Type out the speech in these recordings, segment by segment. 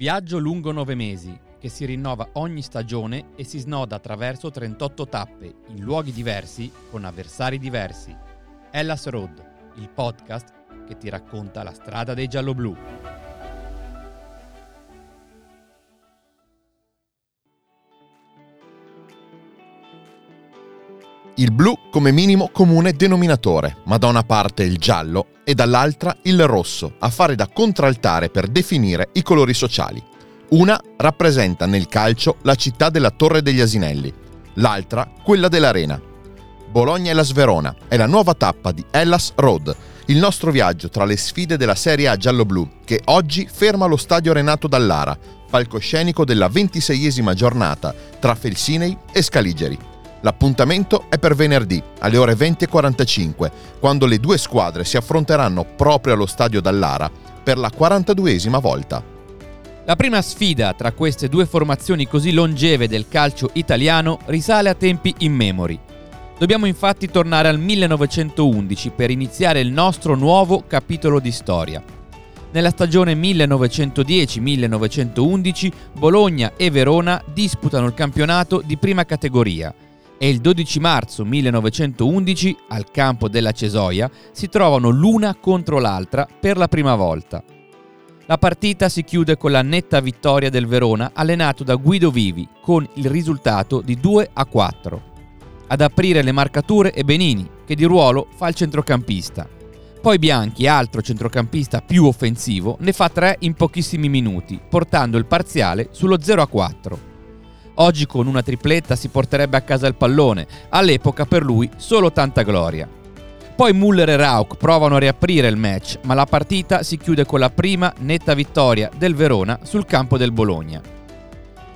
Viaggio lungo nove mesi che si rinnova ogni stagione e si snoda attraverso 38 tappe in luoghi diversi con avversari diversi. Hellas Road, il podcast che ti racconta la strada dei gialloblu. Il blu come minimo comune denominatore, ma da una parte il giallo e dall'altra il rosso, a fare da contraltare per definire i colori sociali. Una rappresenta nel calcio la città della Torre degli Asinelli, l'altra quella dell'Arena. Bologna e la Sverona è la nuova tappa di Hellas Road, il nostro viaggio tra le sfide della Serie A giallo-blu che oggi ferma lo stadio Renato Dallara, palcoscenico della ventiseiesima giornata tra Felsinei e Scaligeri. L'appuntamento è per venerdì alle ore 20.45, quando le due squadre si affronteranno proprio allo stadio Dallara per la 42esima volta. La prima sfida tra queste due formazioni così longeve del calcio italiano risale a tempi immemori. Dobbiamo infatti tornare al 1911 per iniziare il nostro nuovo capitolo di storia. Nella stagione 1910-1911 Bologna e Verona disputano il campionato di prima categoria e il 12 marzo 1911 al campo della Cesoia si trovano l'una contro l'altra per la prima volta. La partita si chiude con la netta vittoria del Verona allenato da Guido Vivi con il risultato di 2 a 4. Ad aprire le marcature è Benini, che di ruolo fa il centrocampista. Poi Bianchi, altro centrocampista più offensivo, ne fa 3 in pochissimi minuti, portando il parziale sullo 0 a 4. Oggi con una tripletta si porterebbe a casa il pallone, all'epoca per lui solo tanta gloria. Poi Muller e Rauch provano a riaprire il match, ma la partita si chiude con la prima netta vittoria del Verona sul campo del Bologna.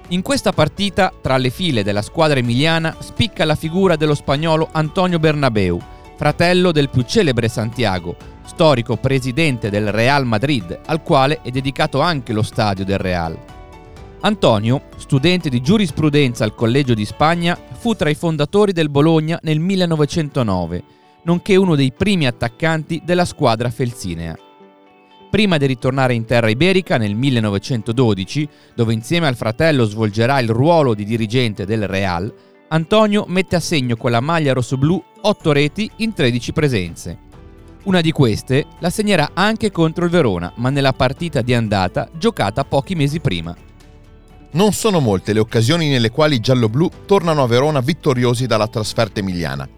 In questa partita, tra le file della squadra emiliana, spicca la figura dello spagnolo Antonio Bernabeu, fratello del più celebre Santiago, storico presidente del Real Madrid, al quale è dedicato anche lo stadio del Real. Antonio, studente di giurisprudenza al Collegio di Spagna, fu tra i fondatori del Bologna nel 1909, nonché uno dei primi attaccanti della squadra felsinea. Prima di ritornare in terra iberica nel 1912, dove insieme al fratello svolgerà il ruolo di dirigente del Real, Antonio mette a segno con la maglia rossoblù 8 reti in 13 presenze. Una di queste la segnerà anche contro il Verona, ma nella partita di andata giocata pochi mesi prima. Non sono molte le occasioni nelle quali i gialloblu tornano a Verona vittoriosi dalla trasferta emiliana.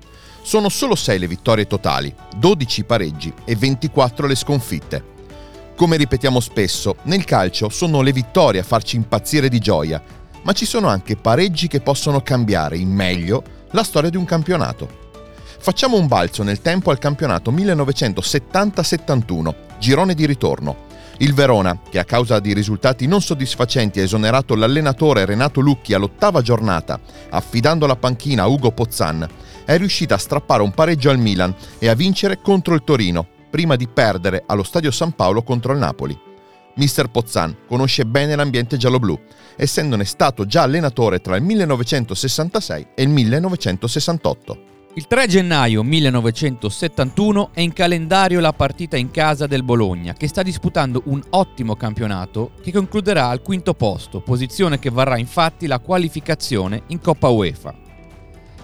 Sono solo 6 le vittorie totali, 12 pareggi e 24 le sconfitte. Come ripetiamo spesso, nel calcio sono le vittorie a farci impazzire di gioia, ma ci sono anche pareggi che possono cambiare in meglio la storia di un campionato. Facciamo un balzo nel tempo al campionato 1970-71, girone di ritorno. Il Verona, che a causa di risultati non soddisfacenti ha esonerato l'allenatore Renato Lucchi all'ottava giornata, affidando la panchina a Ugo Pozzan, è riuscita a strappare un pareggio al Milan e a vincere contro il Torino, prima di perdere allo Stadio San Paolo contro il Napoli. Mister Pozzan conosce bene l'ambiente gialloblu, essendone stato già allenatore tra il 1966 e il 1968. Il 3 gennaio 1971 è in calendario la partita in casa del Bologna, che sta disputando un ottimo campionato che concluderà al quinto posto, posizione che varrà infatti la qualificazione in Coppa UEFA.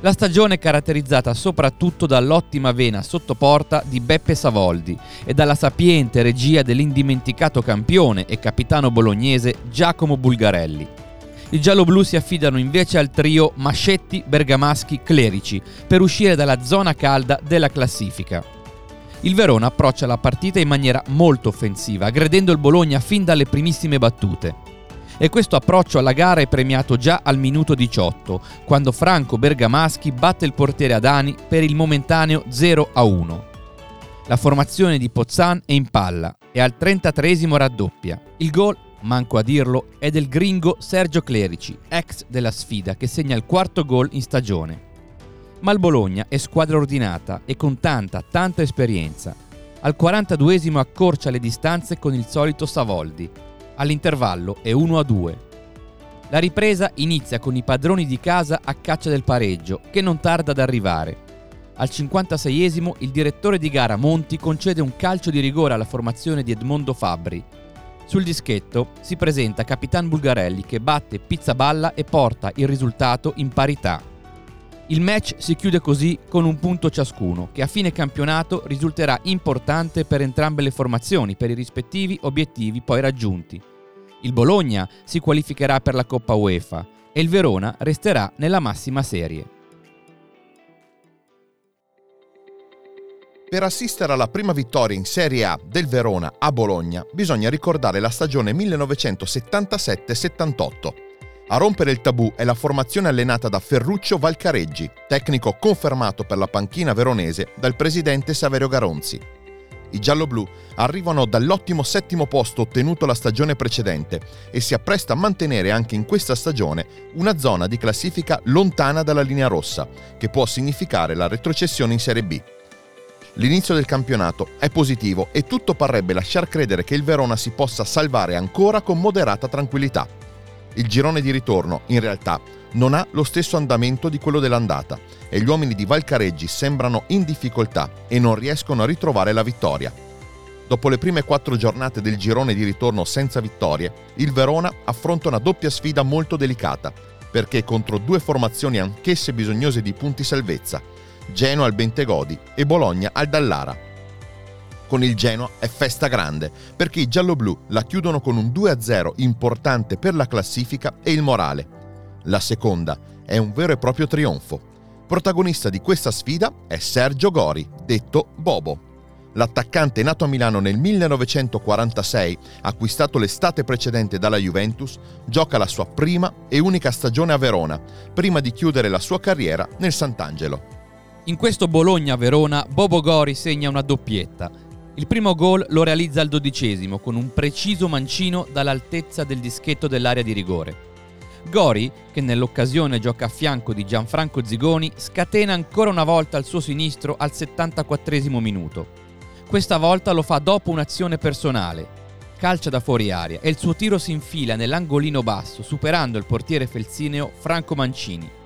La stagione è caratterizzata soprattutto dall'ottima vena sotto porta di Beppe Savoldi e dalla sapiente regia dell'indimenticato campione e capitano bolognese Giacomo Bulgarelli. I gialloblu si affidano invece al trio Mascetti, Bergamaschi, Clerici per uscire dalla zona calda della classifica. Il Verona approccia la partita in maniera molto offensiva, aggredendo il Bologna fin dalle primissime battute. E questo approccio alla gara è premiato già al minuto 18, quando Franco Bergamaschi batte il portiere Adani per il momentaneo 0-1. La formazione di Pozzan è in palla e al 33 raddoppia. Il gol, manco a dirlo, è del gringo Sergio Clerici, ex della sfida, che segna il quarto gol in stagione. Ma il Bologna è squadra ordinata e con tanta, tanta esperienza. Al 42esimo accorcia le distanze con il solito Savoldi. All'intervallo è 1-2. La ripresa inizia con i padroni di casa a caccia del pareggio, che non tarda ad arrivare. Al 56esimo il direttore di gara Monti concede un calcio di rigore alla formazione di Edmondo Fabbri. Sul dischetto si presenta Capitan Bulgarelli che batte Pizzaballa e porta il risultato in parità. Il match si chiude così con un punto ciascuno, che a fine campionato risulterà importante per entrambe le formazioni per i rispettivi obiettivi poi raggiunti. Il Bologna si qualificherà per la Coppa UEFA e il Verona resterà nella massima serie. Per assistere alla prima vittoria in Serie A del Verona a Bologna bisogna ricordare la stagione 1977-78. A rompere il tabù è la formazione allenata da Ferruccio Valcareggi, tecnico confermato per la panchina veronese dal presidente Saverio Garonzi. I gialloblu arrivano dall'ottimo settimo posto ottenuto la stagione precedente e si appresta a mantenere anche in questa stagione una zona di classifica lontana dalla linea rossa, che può significare la retrocessione in Serie B. L'inizio del campionato è positivo e tutto parrebbe lasciar credere che il Verona si possa salvare ancora con moderata tranquillità. Il girone di ritorno, in realtà, non ha lo stesso andamento di quello dell'andata e gli uomini di Valcareggi sembrano in difficoltà e non riescono a ritrovare la vittoria. Dopo le prime quattro giornate del girone di ritorno senza vittorie, il Verona affronta una doppia sfida molto delicata, perché contro due formazioni anch'esse bisognose di punti salvezza, Genoa al Bentegodi e Bologna al Dallara. Con il Genoa è festa grande, perché i gialloblu la chiudono con un 2-0 importante per la classifica e il morale. La seconda è un vero e proprio trionfo. Protagonista di questa sfida è Sergio Gori, detto Bobo. L'attaccante nato a Milano nel 1946, acquistato l'estate precedente dalla Juventus, gioca la sua prima e unica stagione a Verona, prima di chiudere la sua carriera nel Sant'Angelo. In questo Bologna-Verona, Bobo Gori segna una doppietta. Il primo gol lo realizza al dodicesimo con un preciso mancino dall'altezza del dischetto dell'area di rigore. Gori, che nell'occasione gioca a fianco di Gianfranco Zigoni, scatena ancora una volta al suo sinistro al 74 minuto. Questa volta lo fa dopo un'azione personale. Calcia da fuori aria e il suo tiro si infila nell'angolino basso, superando il portiere felsineo Franco Mancini.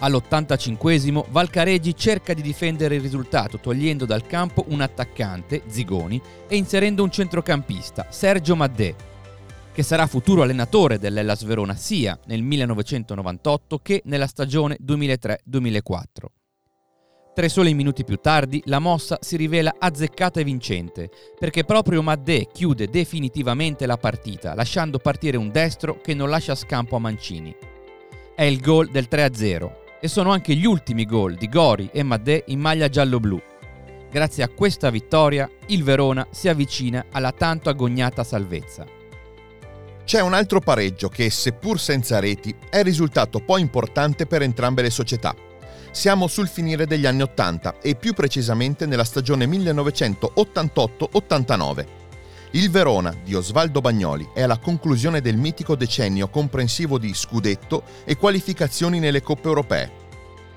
All'85 Valcareggi cerca di difendere il risultato togliendo dal campo un attaccante, Zigoni, e inserendo un centrocampista, Sergio Maddè, che sarà futuro allenatore dell'Ellas Verona sia nel 1998 che nella stagione 2003-2004. Tre soli minuti più tardi la mossa si rivela azzeccata e vincente, perché proprio Maddè chiude definitivamente la partita, lasciando partire un destro che non lascia scampo a Mancini. È il gol del 3-0 e sono anche gli ultimi gol di Gori e Maddè in maglia giallo-blu. Grazie a questa vittoria il Verona si avvicina alla tanto agognata salvezza. C'è un altro pareggio che, seppur senza reti, è risultato poi importante per entrambe le società. Siamo sul finire degli anni Ottanta e più precisamente nella stagione 1988-89. Il Verona di Osvaldo Bagnoli è alla conclusione del mitico decennio comprensivo di scudetto e qualificazioni nelle coppe europee.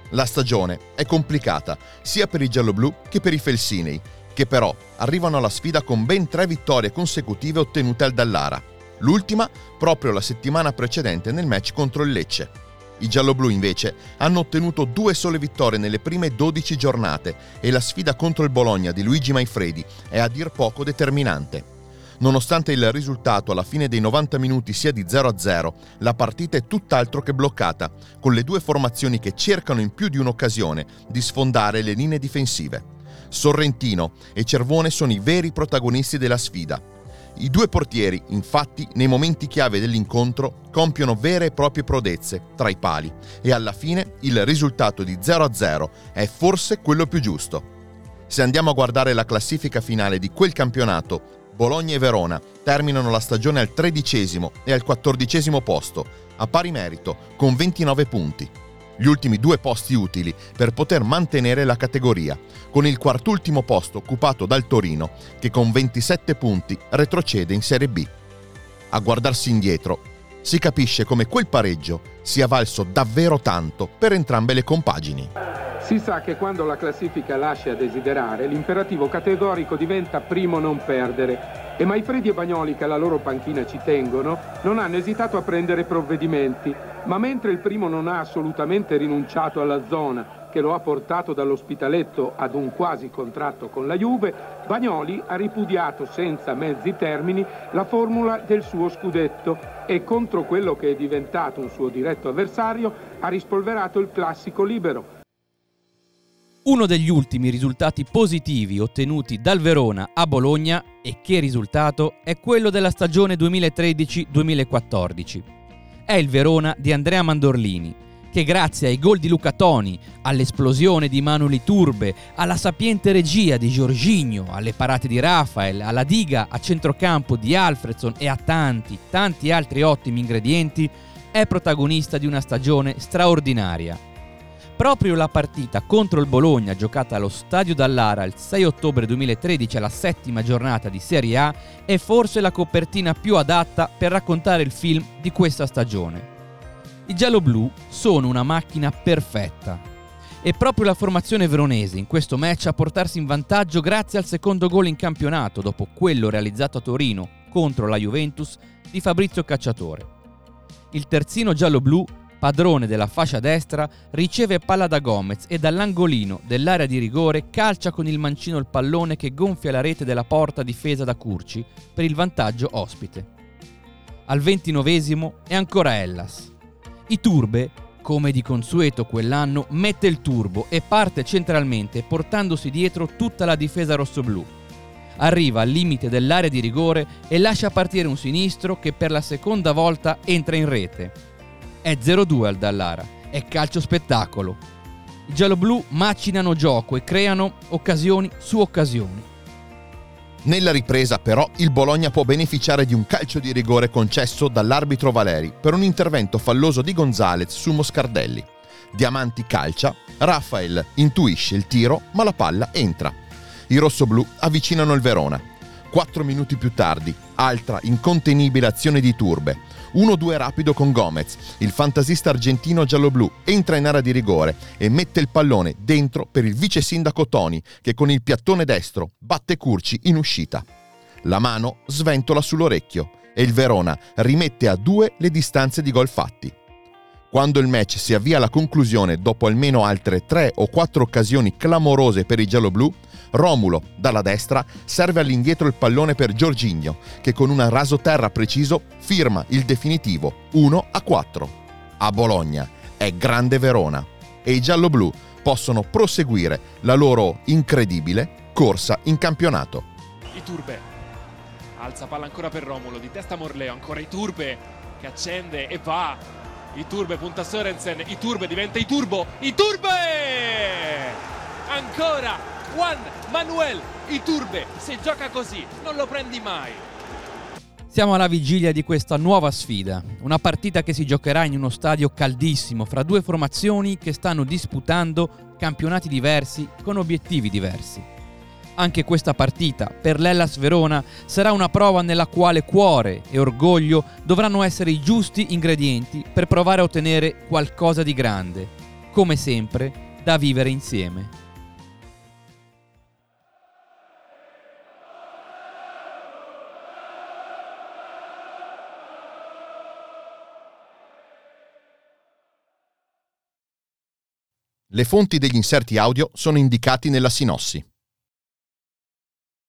La stagione è complicata sia per i gialloblu che per i felsinei, che però arrivano alla sfida con ben tre vittorie consecutive ottenute al Dallara. L'ultima proprio la settimana precedente nel match contro il Lecce. I gialloblu invece hanno ottenuto due sole vittorie nelle prime 12 giornate e la sfida contro il Bologna di Luigi Maifredi è a dir poco determinante. Nonostante il risultato alla fine dei 90 minuti sia di 0-0, la partita è tutt'altro che bloccata, con le due formazioni che cercano in più di un'occasione di sfondare le linee difensive. Sorrentino e Cervone sono i veri protagonisti della sfida. I due portieri, infatti, nei momenti chiave dell'incontro, compiono vere e proprie prodezze tra i pali e alla fine il risultato di 0-0 è forse quello più giusto. Se andiamo a guardare la classifica finale di quel campionato, Bologna e Verona terminano la stagione al tredicesimo e al quattordicesimo posto, a pari merito, con 29 punti. Gli ultimi due posti utili per poter mantenere la categoria, con il quartultimo posto occupato dal Torino, che con 27 punti retrocede in Serie B. A guardarsi indietro, si capisce come quel pareggio sia valso davvero tanto per entrambe le compagini. Si sa che quando la classifica lascia a desiderare, l'imperativo categorico diventa primo non perdere. E Maifredi e Bagnoli, che alla loro panchina ci tengono, non hanno esitato a prendere provvedimenti. Ma mentre il primo non ha assolutamente rinunciato alla zona, che lo ha portato dall'ospitaletto ad un quasi contratto con la Juve, Bagnoli ha ripudiato senza mezzi termini la formula del suo scudetto e contro quello che è diventato un suo diretto avversario ha rispolverato il classico libero. Uno degli ultimi risultati positivi ottenuti dal Verona a Bologna, e che risultato, è quello della stagione 2013-2014. È il Verona di Andrea Mandorlini, che grazie ai gol di Luca Toni, all'esplosione di Manuel Turbe, alla sapiente regia di Giorginio, alle parate di Rafael, alla diga a centrocampo di Alfredson e a tanti, tanti altri ottimi ingredienti, è protagonista di una stagione straordinaria Proprio la partita contro il Bologna, giocata allo Stadio Dallara il 6 ottobre 2013 alla settima giornata di Serie A, è forse la copertina più adatta per raccontare il film di questa stagione. I giallo-blu sono una macchina perfetta. È proprio la formazione veronese in questo match a portarsi in vantaggio grazie al secondo gol in campionato dopo quello realizzato a Torino contro la Juventus di Fabrizio Cacciatore. Il terzino giallo-blu padrone della fascia destra, riceve palla da Gomez e dall'angolino dell'area di rigore calcia con il mancino il pallone che gonfia la rete della porta difesa da Curci per il vantaggio ospite. Al ventinovesimo è ancora Ellas. Iturbe, come di consueto quell'anno, mette il turbo e parte centralmente portandosi dietro tutta la difesa rossoblù. Arriva al limite dell'area di rigore e lascia partire un sinistro che per la seconda volta entra in rete è 0-2 al Dallara, è calcio spettacolo. I gialloblu macinano gioco e creano occasioni su occasioni. Nella ripresa però il Bologna può beneficiare di un calcio di rigore concesso dall'arbitro Valeri per un intervento falloso di Gonzalez su Moscardelli. Diamanti calcia, Rafael intuisce il tiro ma la palla entra. I rossoblù avvicinano il Verona. Quattro minuti più tardi, altra incontenibile azione di Turbe. 1-2 rapido con Gomez. Il fantasista argentino giallo-blu entra in area di rigore e mette il pallone dentro per il vice sindaco Toni che con il piattone destro batte Curci in uscita. La mano sventola sull'orecchio e il Verona rimette a due le distanze di gol fatti. Quando il match si avvia alla conclusione dopo almeno altre tre o quattro occasioni clamorose per i giallo-blu, Romulo, dalla destra, serve all'indietro il pallone per Giorginio, che con un rasoterra preciso firma il definitivo 1 a 4. A Bologna è grande Verona e i gialloblu possono proseguire la loro incredibile corsa in campionato. Iturbe alza palla ancora per Romulo, di testa Morleo, ancora Iturbe che accende e va. Iturbe punta Sorensen, Iturbe diventa Iturbo, Iturbe! Ancora Juan Manuel Iturbe. Se gioca così, non lo prendi mai. Siamo alla vigilia di questa nuova sfida, una partita che si giocherà in uno stadio caldissimo fra due formazioni che stanno disputando campionati diversi con obiettivi diversi. Anche questa partita per l'Ellas Verona sarà una prova nella quale cuore e orgoglio dovranno essere i giusti ingredienti per provare a ottenere qualcosa di grande, come sempre da vivere insieme. Le fonti degli inserti audio sono indicati nella sinossi.